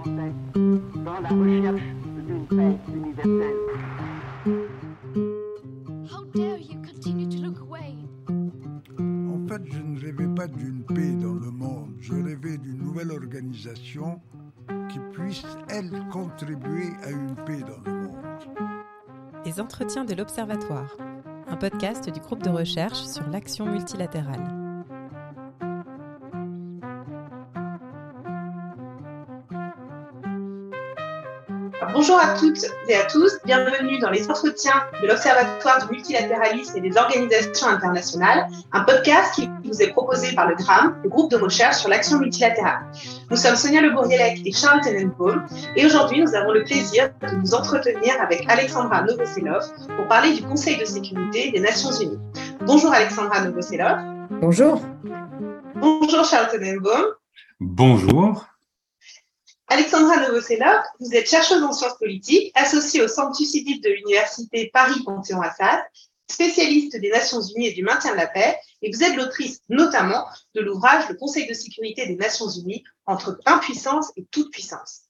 français dans la recherche d'une paix universelle. How dare you continue to look away? En fait, je ne rêvais pas d'une paix dans le monde, je rêvais d'une nouvelle organisation qui puisse, elle, contribuer à une paix dans le monde. Les entretiens de l'Observatoire, un podcast du groupe de recherche sur l'action multilatérale. Bonjour à toutes et à tous, bienvenue dans les entretiens de l'Observatoire du multilatéralisme et des organisations internationales, un podcast qui vous est proposé par le GRAM, le groupe de recherche sur l'action multilatérale. Nous sommes Sonia Le Bourrielec et Charles Tenenbaum et aujourd'hui nous avons le plaisir de nous entretenir avec Alexandra Novoselov pour parler du Conseil de sécurité des Nations Unies. Bonjour Alexandra Novoselov. Bonjour. Bonjour Charles Tenenbaum. Bonjour. Alexandra Novoselov, vous êtes chercheuse en sciences politiques, associée au Centre Thucydide de l'Université Paris-Panthéon-Assas, spécialiste des Nations Unies et du maintien de la paix, et vous êtes l'autrice notamment de l'ouvrage Le Conseil de sécurité des Nations Unies entre impuissance et toute puissance.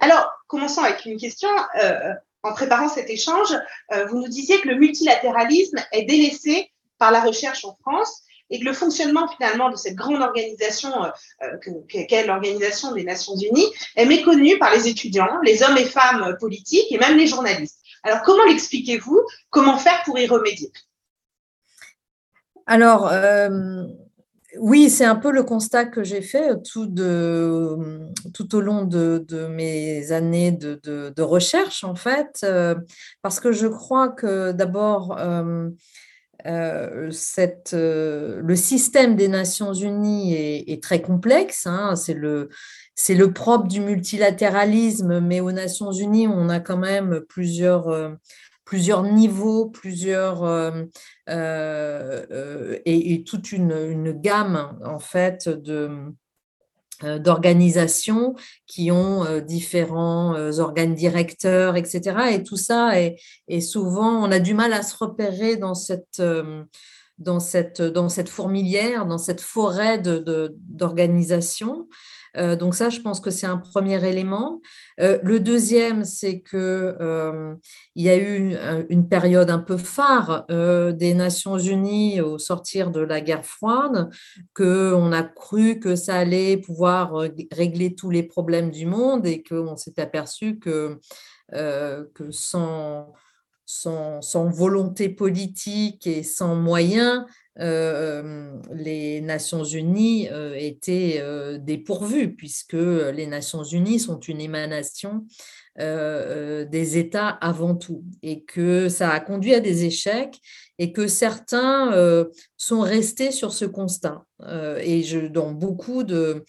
Alors, commençons avec une question. Euh, en préparant cet échange, euh, vous nous disiez que le multilatéralisme est délaissé par la recherche en France et que le fonctionnement finalement de cette grande organisation euh, qu'est l'Organisation des Nations Unies est méconnu par les étudiants, les hommes et femmes politiques et même les journalistes. Alors comment l'expliquez-vous? Comment faire pour y remédier? Alors, euh, oui, c'est un peu le constat que j'ai fait tout, au long de, mes années de, recherche, en fait, euh, parce que je crois que d'abord, euh, euh, euh, le système des Nations Unies est, très complexe. Hein, c'est le, propre du multilatéralisme, mais aux Nations Unies, on a quand même plusieurs, euh, niveaux, plusieurs et, toute une, une, gamme en fait de d'organisations qui ont euh, différents euh, organes directeurs, etc. Et tout ça est, souvent, on a du mal à se repérer dans cette, fourmilière, dans cette forêt d'organisations. Euh, donc ça, je pense que c'est un premier élément. Euh, le deuxième, c'est que euh, il y a eu une, période un peu phare des Nations Unies au sortir de la guerre froide, que on a cru que ça allait pouvoir régler tous les problèmes du monde et qu'on s'est aperçu que que sans, sans, volonté politique et sans moyens, euh, les Nations Unies euh, étaient euh, dépourvues, puisque les Nations Unies sont une émanation des États avant tout, et que ça a conduit à des échecs, et que certains sont restés sur ce constat. et je, dans beaucoup de,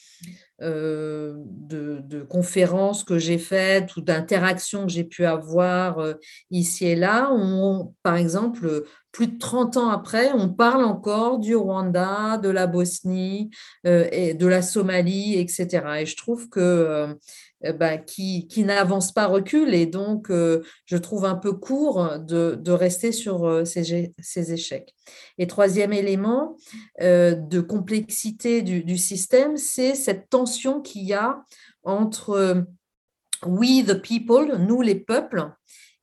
de, de, conférences que j'ai faites ou d'interactions que j'ai pu avoir ici et là, on, par exemple, plus de 30 ans après, on parle encore du Rwanda, de la Bosnie, euh, et de la Somalie, etc. Et je trouve que euh, ben, qui, qui n'avance pas recule et donc euh, je trouve un peu court de, de rester sur ces, ces, échecs. Et troisième élément de complexité du, du système, c'est cette tension qu'il y a entre we the people, nous les peuples,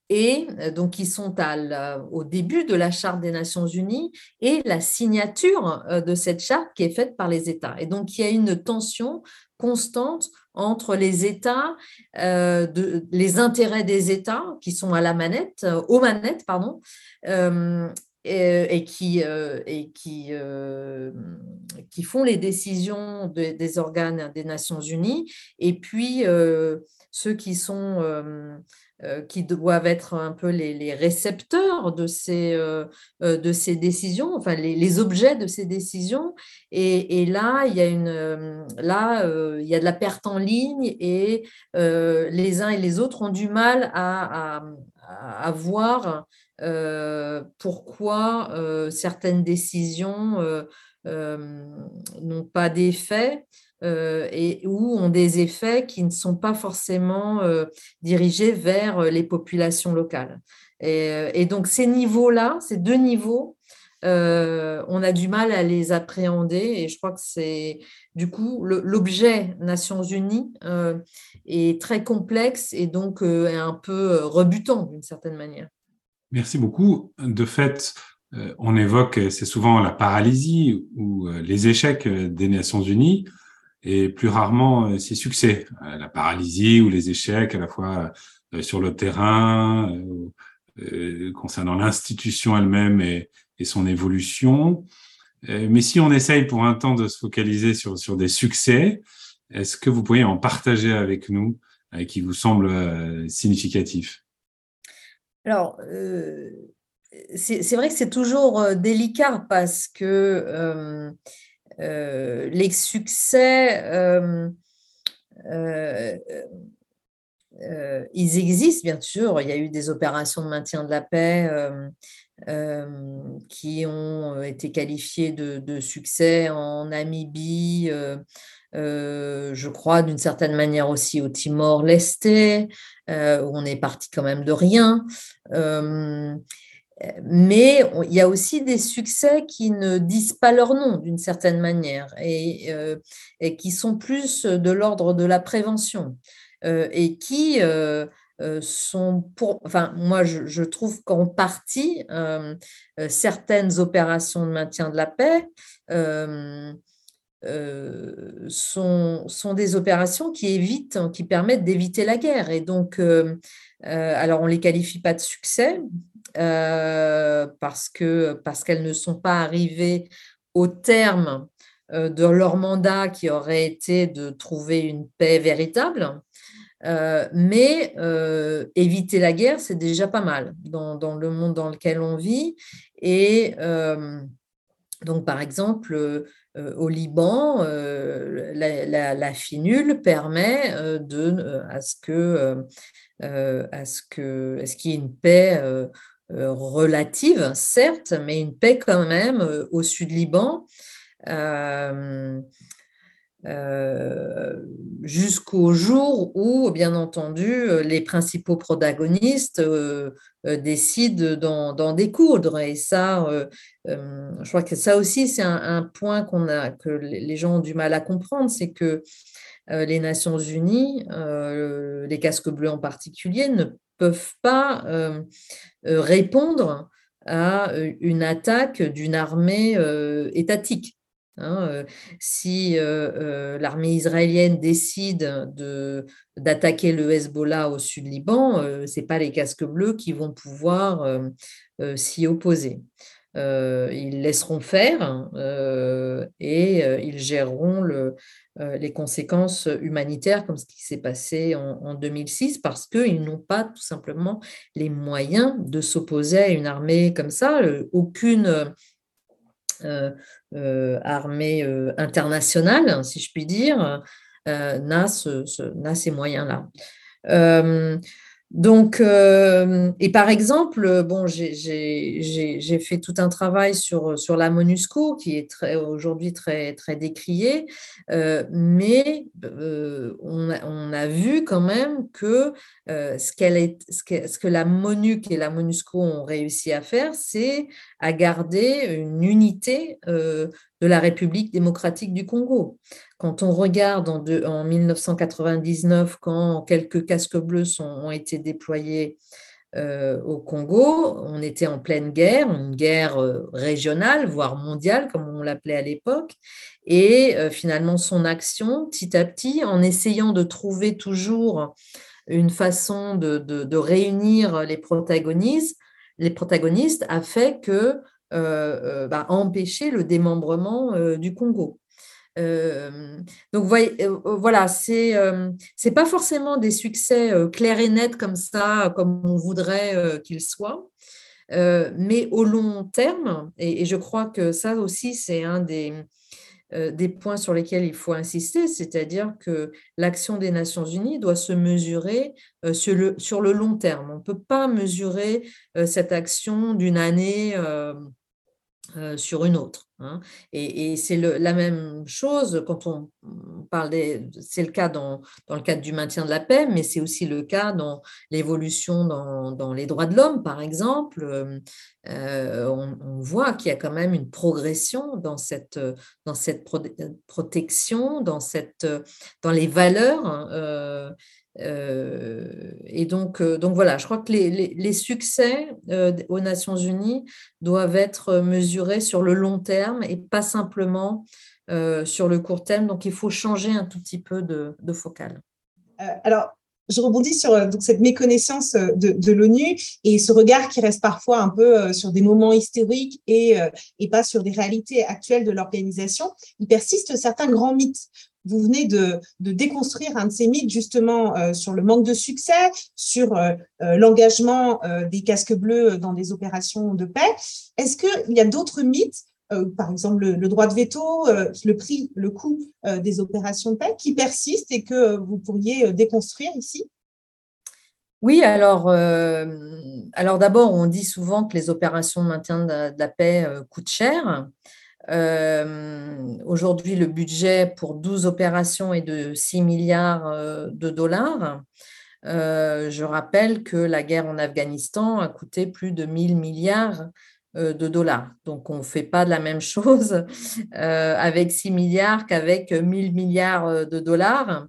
et euh, donc qui sont à au début de la Charte des Nations Unies et la signature euh, de cette charte qui est faite par les États. Et donc il y a une tension constante entre les États, euh, les intérêts des États qui sont à la manette, aux manettes, pardon, et, qui, et qui, qui font les décisions des organes des Nations Unies, et puis ceux qui sont euh, qui doivent être un peu les, récepteurs de ces, euh, euh, de ces décisions, enfin les, objets de ces décisions. Et, là, il y a une, là, il y a de la perte en ligne et les uns et les autres ont du mal à, à, voir pourquoi certaines décisions n'ont pas d'effet. Euh, et où ont des effets qui ne sont pas forcément euh, dirigés vers euh, les populations locales. Et, donc ces niveaux-là, ces deux niveaux, on a du mal à les appréhender et je crois que c'est du coup l'objet Nations Unies est très complexe et donc un peu rebutant d'une certaine manière. Merci beaucoup. De fait, on évoque, c'est souvent la paralysie ou les échecs des Nations Unies et plus rarement ses succès. La paralysie ou les échecs à la fois sur le terrain, concernant l'institution elle-même et, son évolution. Mais si on essaye pour un temps de se focaliser sur, des succès, est-ce que vous pourriez en partager avec nous qui vous semblent significatifs Alors, euh, c'est vrai que c'est toujours délicat parce que euh, euh, les succès, ils existent bien sûr. Il y a eu des opérations de maintien de la paix qui ont été qualifiées de, succès en Namibie. je crois d'une certaine manière aussi au Timor-Leste, où on est parti quand même de rien. Mais il y a aussi des succès qui ne disent pas leur nom d'une certaine manière et, et, qui sont plus de l'ordre de la prévention et qui sont pour, enfin, moi je, trouve qu'en partie, certaines opérations de maintien de la paix sont, sont des opérations qui évitent, qui permettent d'éviter la guerre. Et donc, alors on ne les qualifie pas de succès parce que parce qu'elles ne sont pas arrivées au terme de leur mandat qui aurait été de trouver une paix véritable. Euh, mais euh, éviter la guerre, c'est déjà pas mal dans, le monde dans lequel on vit. Et euh, donc, par exemple, au Liban, la, la, finule permet de, à ce que à ce qu'il y ait une paix relative, certes, mais une paix quand même au sud Liban. Euh, jusqu'au jour où, bien entendu, les principaux protagonistes euh, euh, décident d'en découdre. Et ça, je crois que ça aussi, c'est un, point qu'on a, que les gens ont du mal à comprendre, c'est que les Nations Unies, les casques bleus en particulier, ne peuvent pas répondre à une attaque d'une armée étatique. Hein, euh, si euh, euh, l'armée israélienne décide de, d'attaquer le Hezbollah au sud Liban, ce n'est pas les casques bleus qui vont pouvoir s'y opposer. Ils laisseront faire et ils géreront le, les conséquences humanitaires comme ce qui s'est passé en, en 2006 parce qu'ils n'ont pas tout simplement les moyens de s'opposer à une armée comme ça. Aucune euh, euh, armée euh, internationale, si je puis dire, n'a, ces moyens-là. Donc, et par exemple, bon, j'ai fait tout un travail sur, la MONUSCO qui est aujourd'hui très, très décrié, mais on a, on, a, vu quand même que, ce que la MONUC et la MONUSCO ont réussi à faire, c'est à garder une unité de la République démocratique du Congo. Quand on regarde en, en 1999, quand quelques casques bleus ont été déployés au Congo, on était en pleine guerre, une guerre régionale, voire mondiale, comme on l'appelait à l'époque. Et finalement, son action, petit à petit, en essayant de trouver toujours une façon de réunir les protagonistes, les protagonistes a fait que euh, euh bah, empêcher le démembrement euh, du Congo. Euh, donc voilà, c'est c'est pas forcément des succès clairs et nets comme ça, comme on voudrait qu'ils soient, mais au long terme, et, je crois que ça aussi c'est un des euh, des points sur lesquels il faut insister, c'est-à-dire que l'action des Nations Unies doit se mesurer euh, sur le, sur le long terme. On ne peut pas mesurer euh, cette action d'une année euh, sur une autre. Hein. Et, c'est la même chose quand on parle des. C'est le cas dans, le cadre du maintien de la paix, mais c'est aussi le cas dans l'évolution dans, les droits de l'homme, par exemple. Euh, on, voit qu'il y a quand même une progression dans cette, dans cette protection, dans, cette, dans les valeurs. Hein, euh, euh, et donc, euh, donc voilà, je crois que les, succès euh, aux Nations Unies doivent être mesurés sur le long terme et pas simplement sur le court terme. Donc il faut changer un tout petit peu de, de focale. alors, je rebondis sur donc, cette méconnaissance de, l'ONU et ce regard qui reste parfois un peu sur des moments historiques et, et pas sur des réalités actuelles de l'organisation. Il persiste certains grands mythes vous venez de, déconstruire un de ces mythes justement euh, sur le manque de succès, sur euh, euh, l'engagement des casques bleus dans des opérations de paix. Est-ce qu'il y a d'autres mythes, par exemple le, droit de veto, le prix, le coût des opérations de paix, qui persistent et que vous pourriez déconstruire ici? Oui, alors, alors d'abord, on dit souvent que les opérations de maintien de la paix coûtent cher. Euh, aujourd'hui, le budget pour 12 opérations est de 6 milliards euh, de dollars. Euh, je rappelle que la guerre en Afghanistan a coûté plus de 1000 milliards de dollars. Donc, on ne fait pas de la même chose avec 6 milliards qu'avec 1000 milliards de dollars.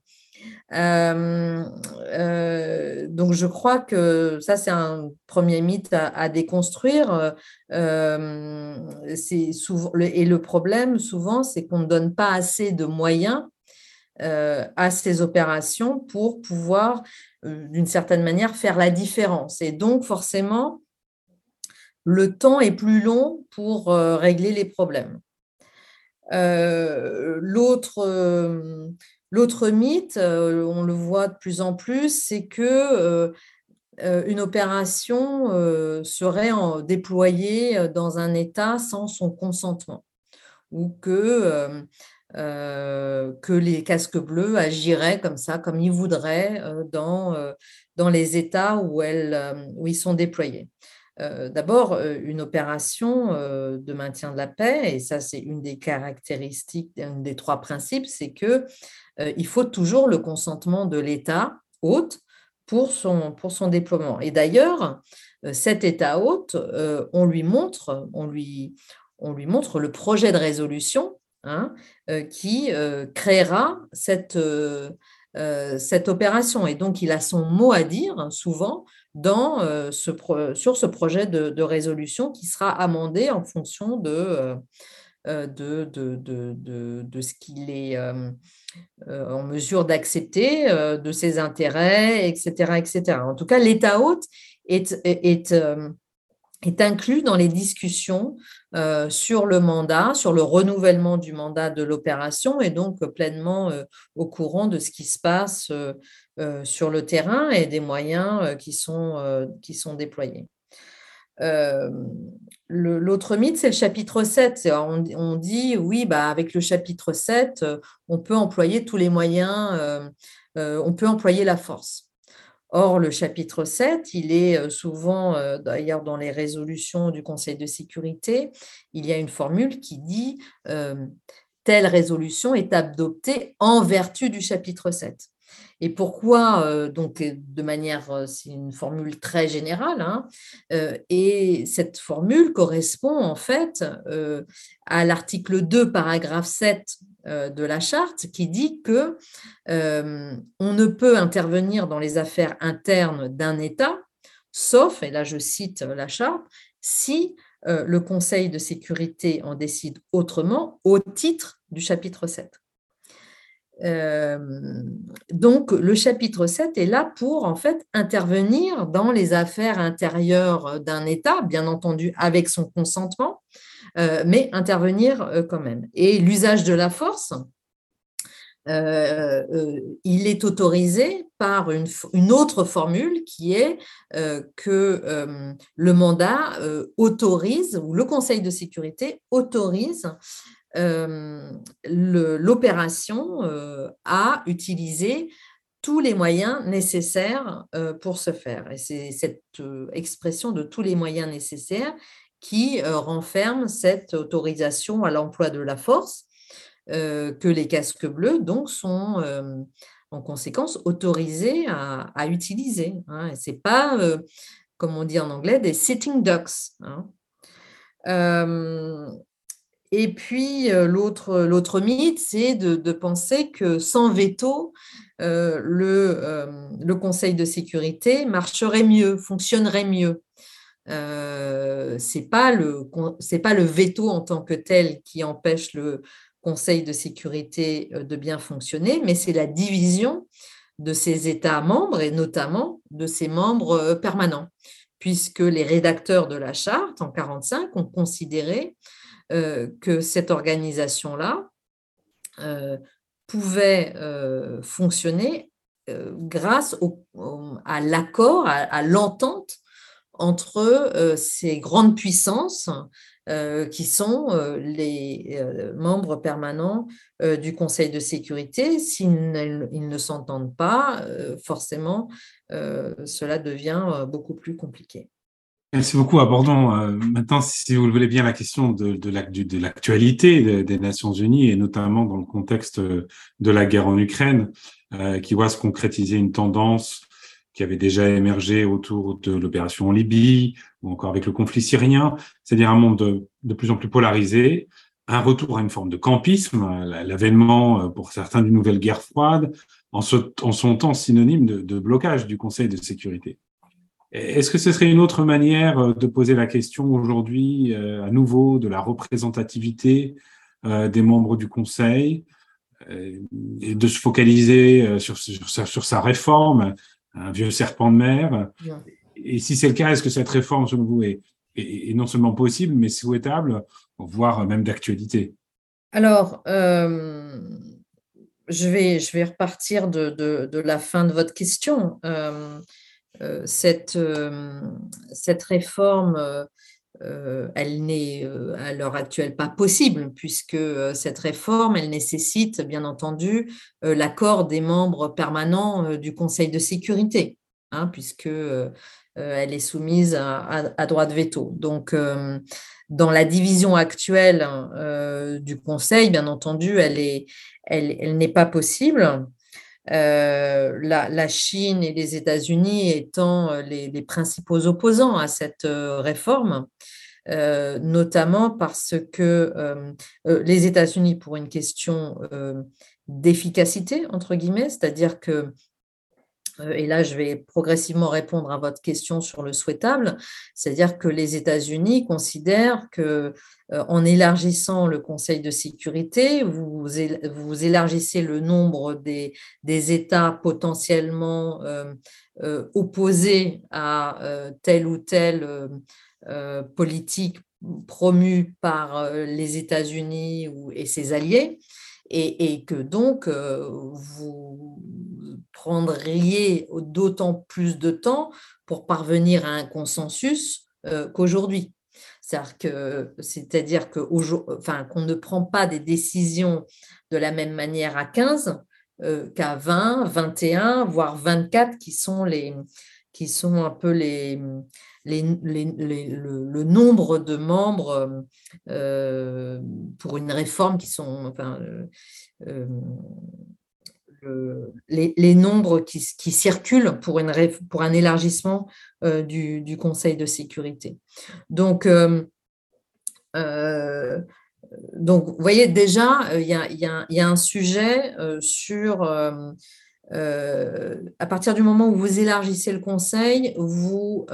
Euh, euh, donc, je crois que ça, c'est un premier mythe à, déconstruire. Euh, et le problème, souvent, c'est qu'on ne donne pas assez de moyens à ces opérations pour pouvoir, d'une certaine manière, faire la différence. Et donc, forcément, le temps est plus long pour régler les problèmes. L'autre L'autre mythe, euh, on le voit de plus en plus, c'est que euh, euh, une opération serait déployée dans un État sans son consentement ou que, les casques bleus agiraient comme ça, comme ils voudraient dans, les États où ils sont déployés. D'abord, une opération de maintien de la paix, et ça c'est une des caractéristiques, un des trois principes, c'est que euh, il faut toujours le consentement de l'État hôte pour son, déploiement. Et d'ailleurs, euh, cet État hôte, euh, on lui montre, on lui, on lui montre le projet de résolution hein, qui créera cette, cette opération. Et donc, il a son mot à dire souvent dans, ce sur ce projet de, résolution qui sera amendé en fonction de, de, de, de, de ce qu'il est euh, en mesure d'accepter euh, de ses intérêts, etc., etc. En tout cas, l'État hôte est, euh, est, inclus dans les discussions sur le mandat, sur le renouvellement du mandat de l'opération et donc pleinement au courant de ce qui se passe sur le terrain et des moyens qui sont, qui sont déployés. L'autre mythe, c'est le chapitre 7. On, dit, oui, bah, avec le chapitre 7, euh, on peut employer tous les moyens, euh, euh, on peut employer la force. Or, le chapitre 7, il est souvent, d'ailleurs dans les résolutions du Conseil de sécurité, il y a une formule qui dit telle résolution est adoptée en vertu du chapitre 7. Et pourquoi euh, Donc, euh, de manière, euh, c'est une formule très générale, hein, et cette formule correspond en fait à l'article 2, paragraphe 7 de la charte, qui dit que on ne peut intervenir dans les affaires internes d'un État, sauf, et là je cite la charte, si le Conseil de sécurité en décide autrement au titre du chapitre 7. Euh, donc, le chapitre 7 est là pour en fait intervenir dans les affaires intérieures d'un État, bien entendu avec son consentement, euh, mais intervenir euh, quand même. Et l'usage de la force, il est autorisé par une, autre formule qui est que le mandat autorise, ou le Conseil de sécurité autorise l'opération euh, a utilisé tous les moyens nécessaires euh, pour ce faire. Et c'est cette expression de tous les moyens nécessaires qui renferme cette autorisation à l'emploi de la force que les casques bleus donc sont en conséquence autorisés à, utiliser. Hein. Ce n'est pas, comme on dit en anglais, des sitting ducks. Hein. Et puis, l'autre mythe, c'est de, penser que sans veto, le, le, Conseil de sécurité marcherait mieux, fonctionnerait mieux. Euh, ce n'est pas, le, pas le veto en tant que tel qui empêche le Conseil de sécurité de bien fonctionner, mais c'est la division de ses États membres et notamment de ses membres permanents, puisque les rédacteurs de la charte en 1945 ont considéré euh, que cette organisation-là euh, pouvait euh, fonctionner grâce à l'accord, à, l'entente entre ces grandes puissances qui sont les membres permanents du Conseil de sécurité. S'ils ne s'entendent pas, forcément, cela devient beaucoup plus compliqué. Merci beaucoup. Abordons euh, maintenant, si vous le voulez bien, la question de, de l'actualité des Nations Unies et notamment dans le contexte de la guerre en Ukraine, euh, qui voit se concrétiser une tendance qui avait déjà émergé autour de l'opération en Libye ou encore avec le conflit syrien, c'est-à-dire un monde de, plus en plus polarisé, un retour à une forme de campisme, l'avènement euh, pour certains d'une nouvelle guerre froide, en, en son temps synonyme de, de blocage du Conseil de sécurité. Est-ce que ce serait une autre manière euh, de poser la question aujourd'hui, euh, à nouveau, de la représentativité euh, des membres du Conseil et de se focaliser sur, sur, sa, réforme, un vieux serpent de mer? Et si c'est le cas, est-ce que cette réforme, selon vous, est, non seulement possible, mais souhaitable, voire même d'actualité? Alors, je, vais, je vais repartir de, de, la fin de votre question. Euh, cette, euh, cette réforme, euh, elle n'est à l'heure actuelle pas possible, puisque cette réforme, elle nécessite bien entendu l'accord des membres permanents du Conseil de sécurité, hein, puisque elle est soumise à, droit de veto. Donc, dans la division actuelle du Conseil, bien entendu, elle, n'est pas possible. Euh, la, Chine et les États-Unis étant euh, les, principaux opposants à cette euh, réforme, notamment parce que les États-Unis, pour une question d'efficacité, entre guillemets, c'est-à-dire que et là je vais progressivement répondre à votre question sur le souhaitable, c'est-à-dire que les États-Unis considèrent que euh, en élargissant le Conseil de sécurité, vous, vous élargissez le nombre des, États potentiellement euh, euh, opposés à telle ou telle politique promue par les États-Unis et ses alliés, et, que donc vous prendriez d'autant plus de temps pour parvenir à un consensus qu'aujourd'hui. C'est-à-dire qu'on ne prend pas des décisions de la même manière à 15 euh, qu'à 20, 21, voire 24, qui sont, les, qui sont un peu les, le, nombre de membres euh, pour une réforme qui sont, enfin, euh, les, nombres qui, circulent pour, une, pour un élargissement euh, du, Conseil de sécurité. Donc, euh, euh, donc, vous voyez, déjà, il y a, y a, un sujet sur... à partir du moment où vous élargissez le Conseil, vous,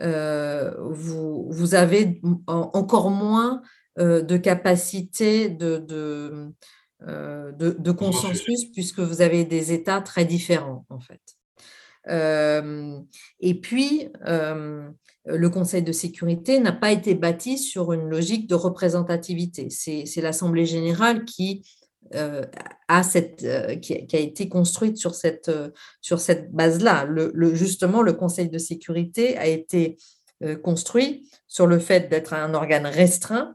vous, vous, avez encore moins de capacité de euh, de, consensus puisque vous avez des États très différents en fait. Euh, et puis, euh, le Conseil de sécurité n'a pas été bâti sur une logique de représentativité. C'est l'Assemblée générale qui, a, cette, qui, a, été construite sur cette, sur cette base-là. Le, justement, le Conseil de sécurité a été construit sur le fait d'être un organe restreint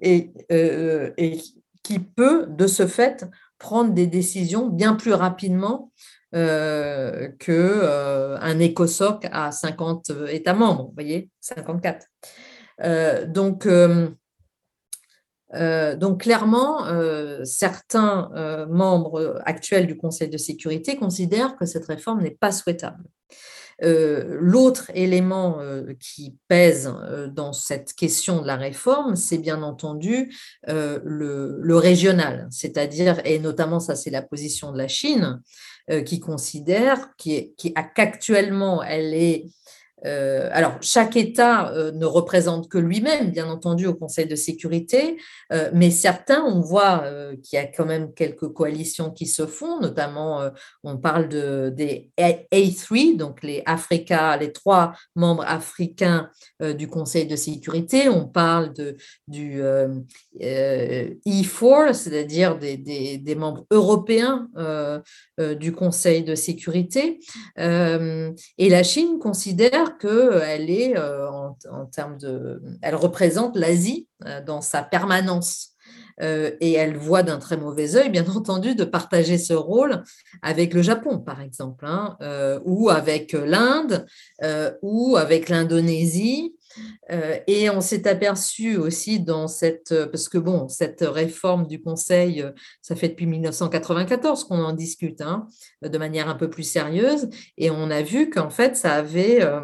et, et qui peut, de ce fait, prendre des décisions bien plus rapidement euh, qu'un euh, ECOSOC à 50 États membres, vous voyez, 54. donc, donc, clairement, certains membres actuels du Conseil de sécurité considèrent que cette réforme n'est pas souhaitable. Euh, l'autre élément euh, qui pèse euh, dans cette question de la réforme, c'est bien entendu le, régional, c'est-à-dire, et notamment ça c'est la position de la Chine, qui considère qu'actuellement elle est euh, alors, chaque État euh, ne représente que lui-même, bien entendu, au Conseil de sécurité, euh, mais certains, on voit qu'il y a quand même quelques coalitions qui se font, notamment, on parle de, des A3, donc les Africa, les trois membres africains du Conseil de sécurité, on parle de, du E4, c'est-à-dire des, des, des, membres européens du Conseil de sécurité, et la Chine considère qu'elle est euh, en, termes de, elle représente l'Asie euh, dans sa permanence. Euh, et elle voit d'un très mauvais œil, bien entendu, de partager ce rôle avec le Japon, par exemple, hein, ou avec l'Inde, ou avec l'Indonésie, et on s'est aperçu aussi dans cette, parce que bon, cette réforme du Conseil, ça fait depuis 1994 qu'on en discute hein, de manière un peu plus sérieuse, et on a vu qu'en fait, ça avait euh,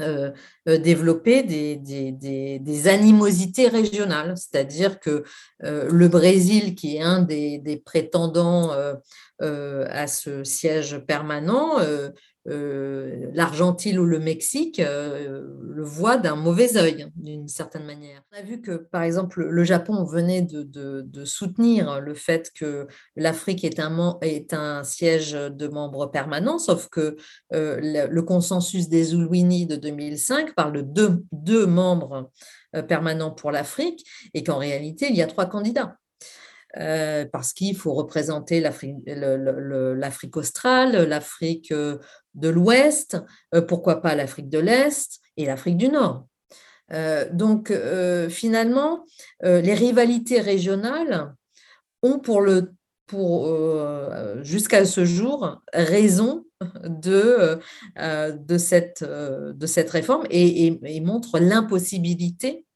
euh, développer des, animosités régionales, c'est-à-dire que euh, le Brésil, qui est un des, prétendants à ce siège permanent, euh, l'Argentine ou le Mexique euh, le voient d'un mauvais œil, d'une certaine manière. On a vu que, par exemple, le Japon venait de, soutenir le fait que l'Afrique est un, siège de membres permanents, sauf que euh, le, consensus des Ulwini de 2005 parle de deux, membres permanents pour l'Afrique et qu'en réalité, il y a trois candidats. parce qu'il faut représenter l'Afrique australe, l'Afrique de l'Ouest, euh, pourquoi pas l'Afrique de l'Est et l'Afrique du Nord. Euh, donc euh, finalement, les rivalités régionales ont pour le pour jusqu'à ce jour raison de, de, cette, de cette réforme et, montrent l'impossibilité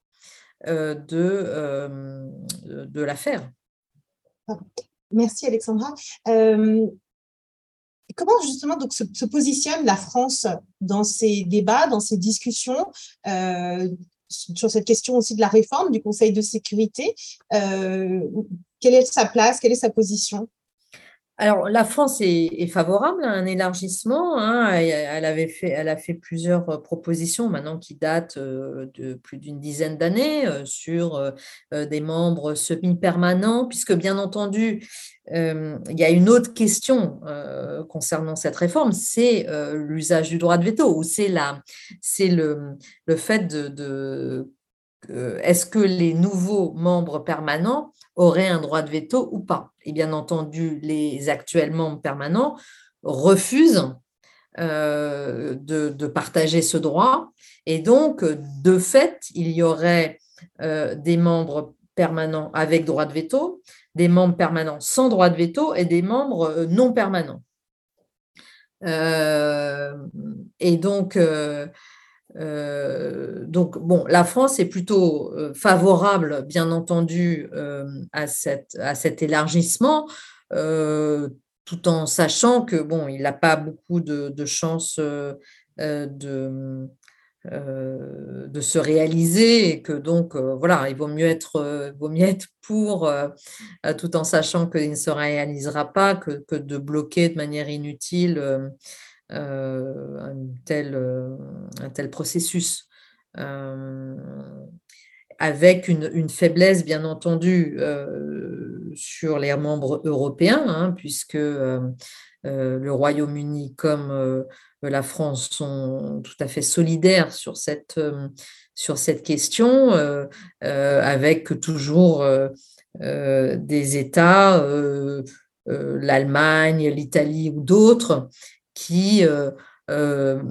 de, de la faire. Merci Alexandra. Comment justement donc, se, positionne la France dans ces débats, dans ces discussions euh, sur cette question aussi de la réforme du Conseil de sécurité? Euh, Quelle est sa place? Quelle est sa position? Alors, la France est, favorable à un élargissement. Hein. Elle, avait fait, elle a fait plusieurs euh, propositions maintenant qui datent euh, de plus d'une dizaine d'années euh, sur des membres semi-permanents, puisque bien entendu, il y a une autre question concernant cette réforme, c'est l'usage du droit de veto, ou c'est le, le fait de est-ce que les nouveaux membres permanents auraient un droit de veto ou pas? Et bien entendu, les actuels membres permanents refusent euh, de, partager ce droit. Et donc, de fait, il y aurait euh, des membres permanents avec droit de veto, des membres permanents sans droit de veto et des membres euh, non permanents. et donc, euh, donc, bon, la France est plutôt euh, favorable, bien entendu, euh, à, cette, à cet élargissement, tout en sachant que, bon, il n'a pas beaucoup de, chances de, de se réaliser et que donc, voilà, il vaut mieux être, vaut mieux être pour, tout en sachant qu'il ne se réalisera pas, que, que, de bloquer de manière inutile euh, un, tel, euh, un tel processus. Euh, avec une, faiblesse, bien entendu, sur les membres européens, hein, puisque le Royaume-Uni comme la France sont tout à fait solidaires sur cette, sur cette question, avec toujours des États, l'Allemagne, l'Italie ou d'autres, qui, euh, euh,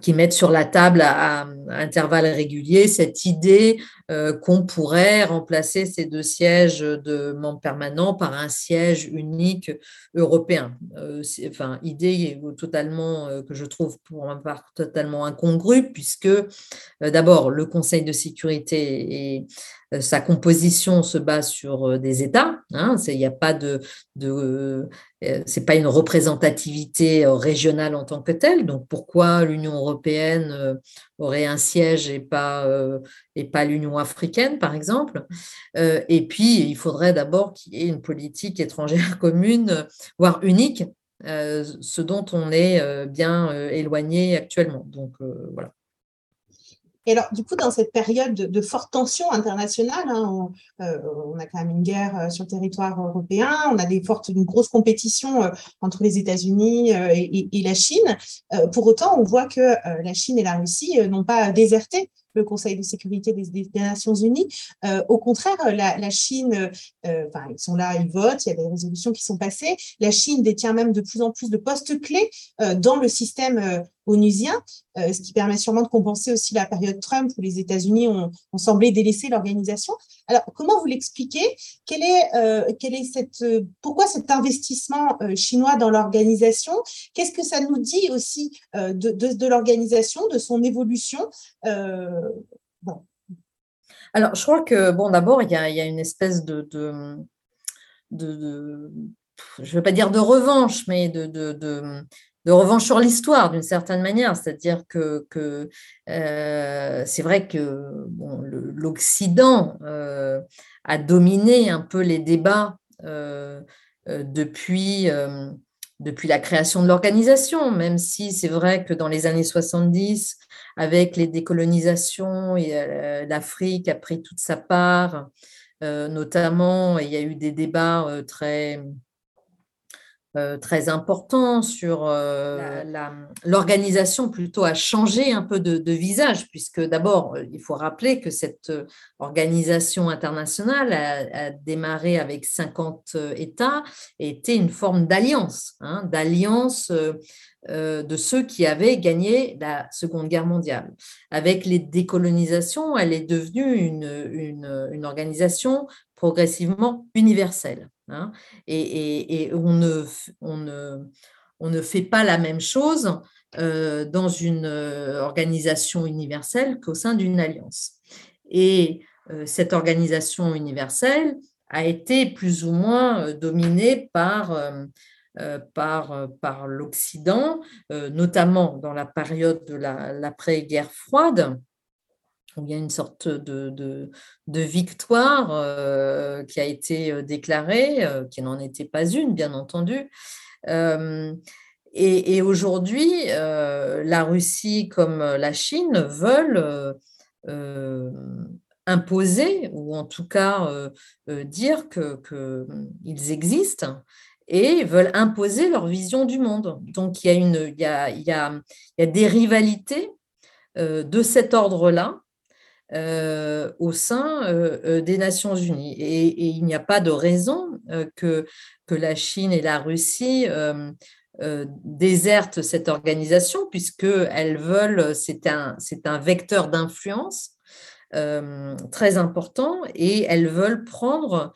qui mettent sur la table à, intervalles réguliers cette idée euh, qu'on pourrait remplacer ces deux sièges de membres permanents par un siège unique européen. Enfin, idée totalement que je trouve pour ma part totalement incongrue, puisque d'abord le Conseil de sécurité et sa composition se base sur des États. Hein, il n'y a pas de, de c'est pas une représentativité régionale en tant que telle. Donc pourquoi l'Union européenne aurait un siège et pas et pas l'Union africaine, par exemple? Euh, et puis, il faudrait d'abord qu'il y ait une politique étrangère commune, voire unique, euh, ce dont on est euh, bien éloigné actuellement. Donc, voilà. Et alors, du coup, dans cette période de, forte tension internationale, hein, on, a quand même une guerre sur le territoire européen, on a une grosse compétition entre les États-Unis et, la Chine. pour autant, on voit que la Chine et la Russie n'ont pas déserté le Conseil de sécurité des, Nations Unies. Euh, au contraire, la, Chine, euh, enfin, ils sont là, ils votent, il y a des résolutions qui sont passées. La Chine détient même de plus en plus de postes clés euh, dans le système onusien, ce qui permet sûrement de compenser aussi la période Trump où les États-Unis ont, semblé délaisser l'organisation. Alors, comment vous l'expliquez? Est, est cette, Pourquoi cet investissement chinois dans l'organisation? Qu'est-ce que ça nous dit aussi de l'organisation, de son évolution alors, je crois que, bon, d'abord, il y a, une espèce de, je ne veux pas dire de revanche, mais de, revanche sur l'histoire d'une certaine manière, c'est-à-dire que, euh, c'est vrai que l'Occident euh, a dominé un peu les débats euh, depuis, depuis la création de l'organisation, même si c'est vrai que dans les années 70, avec les décolonisations, euh, l'Afrique a pris toute sa part, euh, notamment, il y a eu des débats euh, très, importants sur l'organisation plutôt a changé un peu de, visage, puisque d'abord, il faut rappeler que cette organisation internationale a, démarré avec 50 États et était une forme d'alliance, hein, d'alliance euh, de ceux qui avaient gagné la Seconde Guerre mondiale. Avec les décolonisations, elle est devenue une, organisation progressivement universelle. Hein. et, on, ne, fait pas la même chose euh, dans une euh, organisation universelle qu'au sein d'une alliance. Et cette organisation universelle a été plus ou moins dominée par euh, euh, l'Occident, euh, notamment dans la période de l'après-guerre froide, il y a une sorte de, victoire qui a été déclarée, qui n'en était pas une, bien entendu. et, aujourd'hui, la Russie comme la Chine veulent imposer, ou en tout cas dire qu'ils existent et veulent imposer leur vision du monde. Donc, il y a, une, il y a, des rivalités euh, de cet ordre-là euh, au sein euh, des Nations Unies. Et, il n'y a pas de raison que, que la Chine et la Russie désertent cette organisation, puisqu'elles veulent, c'est un, un vecteur d'influence. très important et elles veulent prendre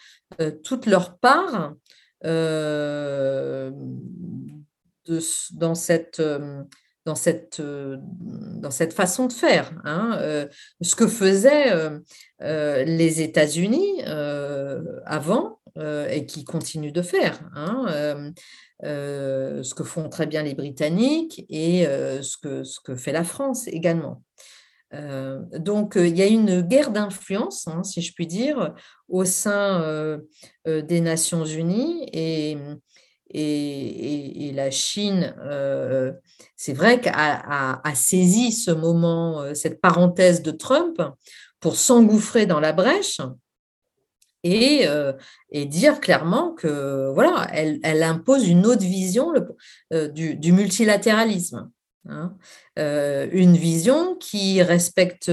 toute leur part euh, dans, cette, euh, dans, cette, euh, dans cette façon de faire. Hein. ce que faisaient les États-Unis avant et qui continuent de faire. Hein, ce que font très bien les Britanniques et ce, que, ce que fait la France également. Euh, donc, euh, il y a une guerre d'influence, hein, si je puis dire, au sein euh, des Nations Unies et, et, la Chine, c'est vrai qu'a a, saisi ce moment, cette parenthèse de Trump pour s'engouffrer dans la brèche et, et, dire clairement que voilà, elle, impose une autre vision du, du multilatéralisme. Hein. une vision qui respecte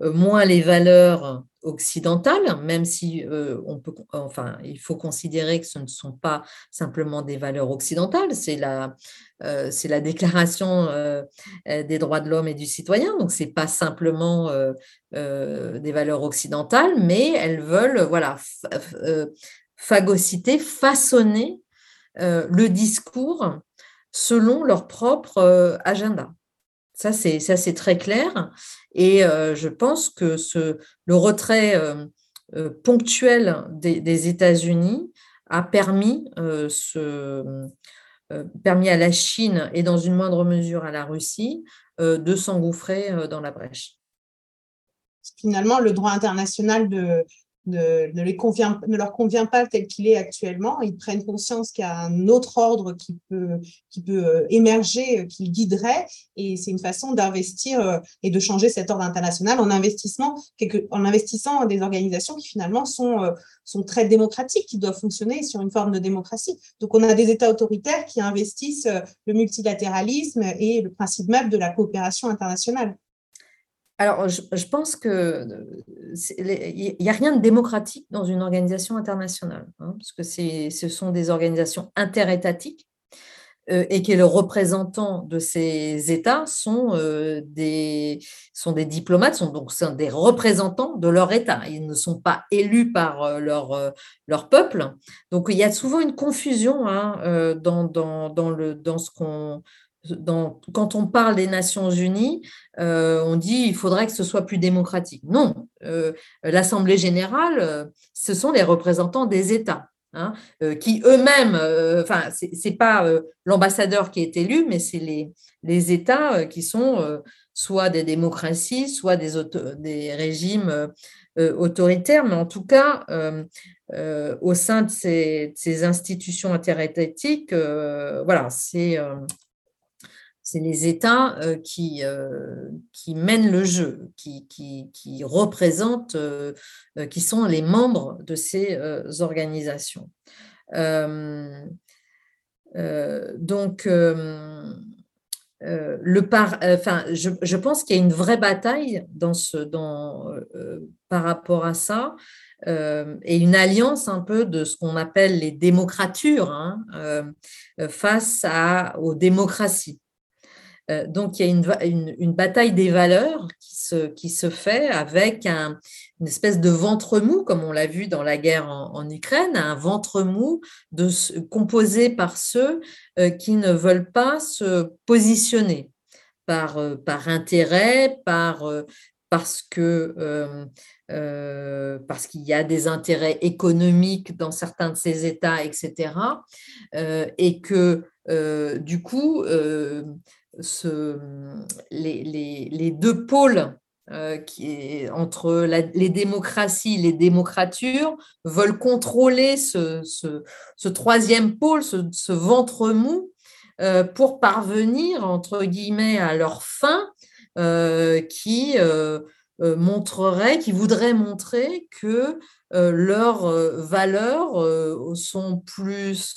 moins les valeurs occidentales, même si on peut, enfin, il faut considérer que ce ne sont pas simplement des valeurs occidentales, c'est la, c'est la déclaration des droits de l'homme et du citoyen, donc c'est pas simplement des valeurs occidentales, mais elles veulent, voilà, phagocyter, façonner le discours selon leur propre agenda. Ça, c'est très clair. Et euh, je pense que le retrait euh, euh, ponctuel des, États-Unis a permis, ce, permis à la Chine et dans une moindre mesure à la Russie de s'engouffrer dans la brèche. Finalement, le droit international de, ne, leur convient pas tel qu'il est actuellement. Ils prennent conscience qu'il y a un autre ordre qui peut, euh, émerger, euh, qui guiderait, et c'est une façon d'investir euh, et de changer cet ordre international en, investissement, en investissant dans des organisations qui finalement sont très démocratiques, qui doivent fonctionner sur une forme de démocratie. Donc on a des États autoritaires qui investissent le multilatéralisme et le principe même de la coopération internationale. Alors, je, pense que il n'y a rien de démocratique dans une organisation internationale, hein, parce que ce sont des organisations interétatiques euh, et que les représentants de ces États sont, euh, des, sont des diplomates, sont donc des représentants de leur État. Ils ne sont pas élus par euh, leur, leur peuple. Donc, il y a souvent une confusion hein, dans, dans, dans, le, dans ce qu'on quand on parle des Nations Unies, euh, on dit il faudrait que ce soit plus démocratique. Non, euh, l'Assemblée générale, euh, ce sont les représentants des États. Hein, qui eux-mêmes, enfin, c'est pas l'ambassadeur qui est élu, mais c'est les, les, États qui sont soit des démocraties, soit des, régimes autoritaires, mais en tout cas, au sein de ces, ces institutions interétatiques, voilà, c'est c'est les États euh, qui, euh, qui mènent le jeu, qui, qui, représentent, euh, qui sont les membres de ces organisations. donc, je, pense qu'il y a une vraie bataille par rapport à ça. et une alliance un peu de ce qu'on appelle les démocratures hein, face aux démocraties. Euh, donc, il y a une, bataille des valeurs qui se, fait avec un, une espèce de ventre mou, comme on l'a vu dans la guerre en, Ukraine, un ventre mou composé par ceux euh, qui ne veulent pas se positionner par, euh, intérêt, par, parce que parce qu'il y a des intérêts économiques dans certains de ces États, etc. et que du coup, les, deux pôles euh, entre les démocraties, les démocratures, veulent contrôler ce, troisième pôle, ce, ventre mou, euh, pour parvenir, entre guillemets, à leur fin euh, qui montrerait, qui voudrait montrer que leurs valeurs sont, plus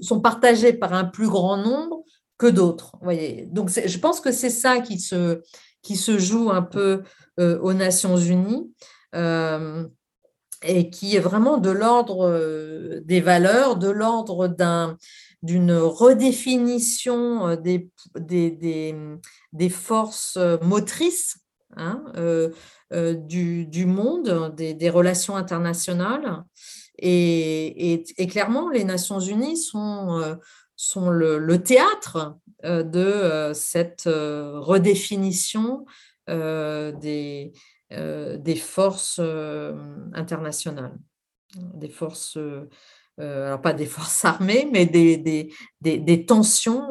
sont partagées par un plus grand nombre que d'autres. Voyez. Donc, je pense que c'est ça qui se, qui se joue un peu euh, aux Nations Unies euh, et qui est vraiment de l'ordre euh, des valeurs, de l'ordre d'un, d'une redéfinition des, des, des, forces motrices hein, du, du, monde, des, relations internationales. Et, et, et, clairement, les Nations Unies sont sont le, théâtre euh, de euh, cette euh, redéfinition des, forces internationales, des forces, alors pas des forces armées, mais des, tensions,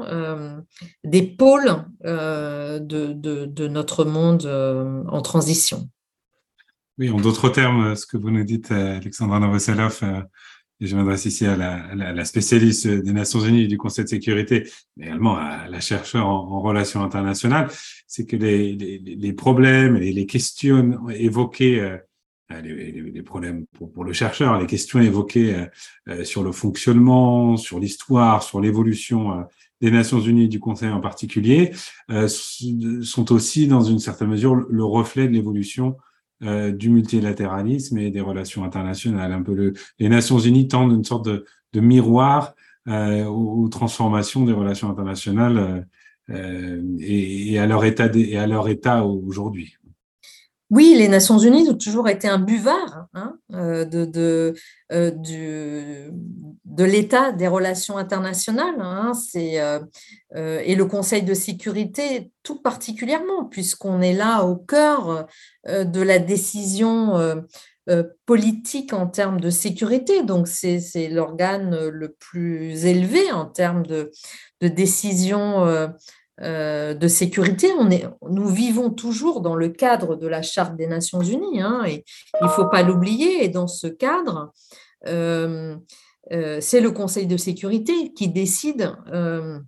des pôles de, de, de, notre monde en transition. Oui, en d'autres termes, ce que vous nous dites, Alexandra Novoselov, je m'adresse ici à la, spécialiste des Nations Unies du Conseil de sécurité, mais également à la chercheure en, relations internationales, c'est que les, problèmes et les questions évoquées, euh, les, problèmes pour, le chercheur, les questions évoquées euh, euh, sur le fonctionnement, sur l'histoire, sur l'évolution des Nations Unies du Conseil en particulier, sont aussi dans une certaine mesure le reflet de l'évolution euh, du multilatéralisme et des relations internationales. Un peu le, les Nations Unies tendent une sorte de, miroir euh, aux, transformations des relations internationales euh, et, et, à leur état et à leur état aujourd'hui. Oui, les Nations Unies ont toujours été un buvard hein, euh, de, de, euh, de l'état des relations internationales. Hein, euh, et le Conseil de sécurité tout particulièrement, puisqu'on est là au cœur de la décision politique en termes de sécurité. Donc, c'est, l'organe le plus élevé en termes de, de décision de sécurité. Nous vivons toujours dans le cadre de la Charte des Nations Unies, hein, et il ne faut pas l'oublier. Et dans ce cadre, euh, euh, c'est le Conseil de sécurité qui décide euh,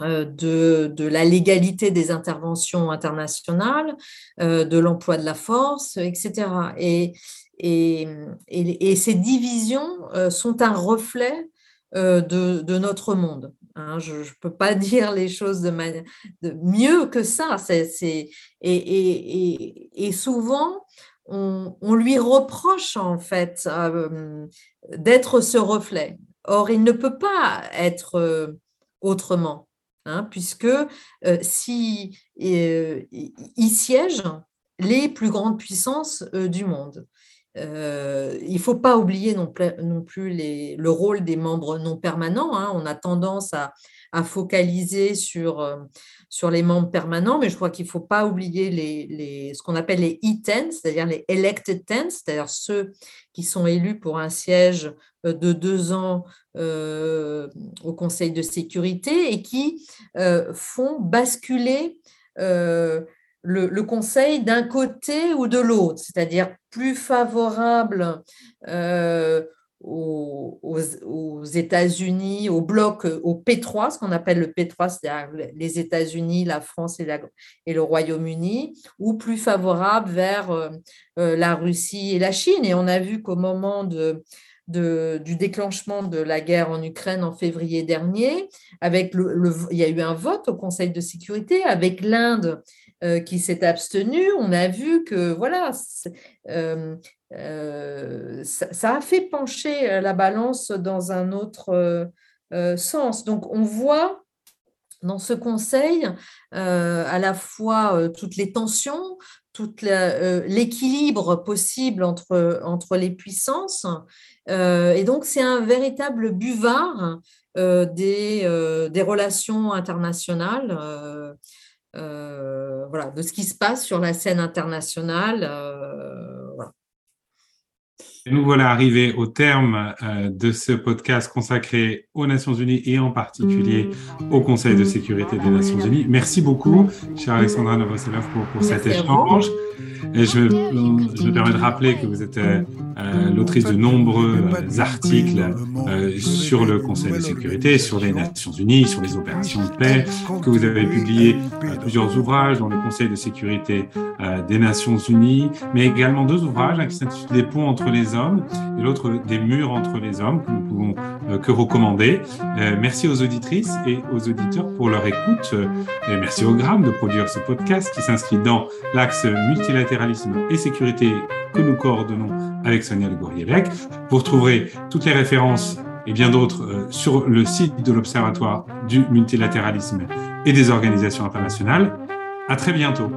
euh, de, la légalité des interventions internationales, de l'emploi de la force, etc. Et, ces divisions sont un reflet de notre monde. Hein, je ne peux pas dire les choses de, mieux que ça. Et, souvent, on, lui reproche en fait euh, d'être ce reflet. Or, il ne peut pas être euh, autrement, hein, puisque euh, si il siège les plus grandes puissances du monde. Euh, il ne faut pas oublier non, plus le rôle des membres non permanents. Hein. On a tendance à, focaliser sur, euh, sur les membres permanents, mais je crois qu'il ne faut pas oublier ce qu'on appelle les E10, c'est-à-dire les elected 10, c'est-à-dire ceux qui sont élus pour un siège euh, de deux ans au Conseil de sécurité et qui font basculer le, conseil d'un côté ou de l'autre, c'est-à-dire plus favorable euh, aux, États-Unis, au bloc, au P3, ce qu'on appelle le P3, c'est-à-dire les États-Unis, la France et, le Royaume-Uni, ou plus favorable vers euh, la Russie et la Chine. Et on a vu qu'au moment du déclenchement de la guerre en Ukraine en février dernier, avec le, il y a eu un vote au Conseil de sécurité avec l'Inde euh, qui s'est abstenu, on a vu que voilà, euh, euh, ça, ça, a fait pencher la balance dans un autre sens. Donc on voit dans ce conseil à la fois toutes les tensions, tout l'équilibre possible entre, entre les puissances. et donc c'est un véritable buvard des, des relations internationales voilà, de ce qui se passe sur la scène internationale. Euh, voilà. Nous voilà arrivés au terme euh, de ce podcast consacré aux Nations Unies et en particulier au Conseil de sécurité des Nations Unies. Merci beaucoup, chère Alexandra Novoselov, pour, pour cet échange. Je, me permets de rappeler que vous êtes euh, l'autrice de nombreux euh, articles euh, sur le Conseil de sécurité, sur les Nations Unies, sur les opérations de paix, que vous avez publié plusieurs ouvrages dans le Conseil de sécurité des Nations Unies, mais également deux ouvrages hein, qui s'intitulent Les ponts entre les hommes et l'autre Des murs entre les hommes que nous pouvons que recommander. merci aux auditrices et aux auditeurs pour leur écoute. et merci au Gramme de produire ce podcast qui s'inscrit dans l'axe multilatéralisme et sécurité que nous coordonnons avec Sonia Le Gourielec. Vous retrouverez toutes les références et bien d'autres euh, sur le site de l'Observatoire du multilatéralisme et des organisations internationales. À très bientôt.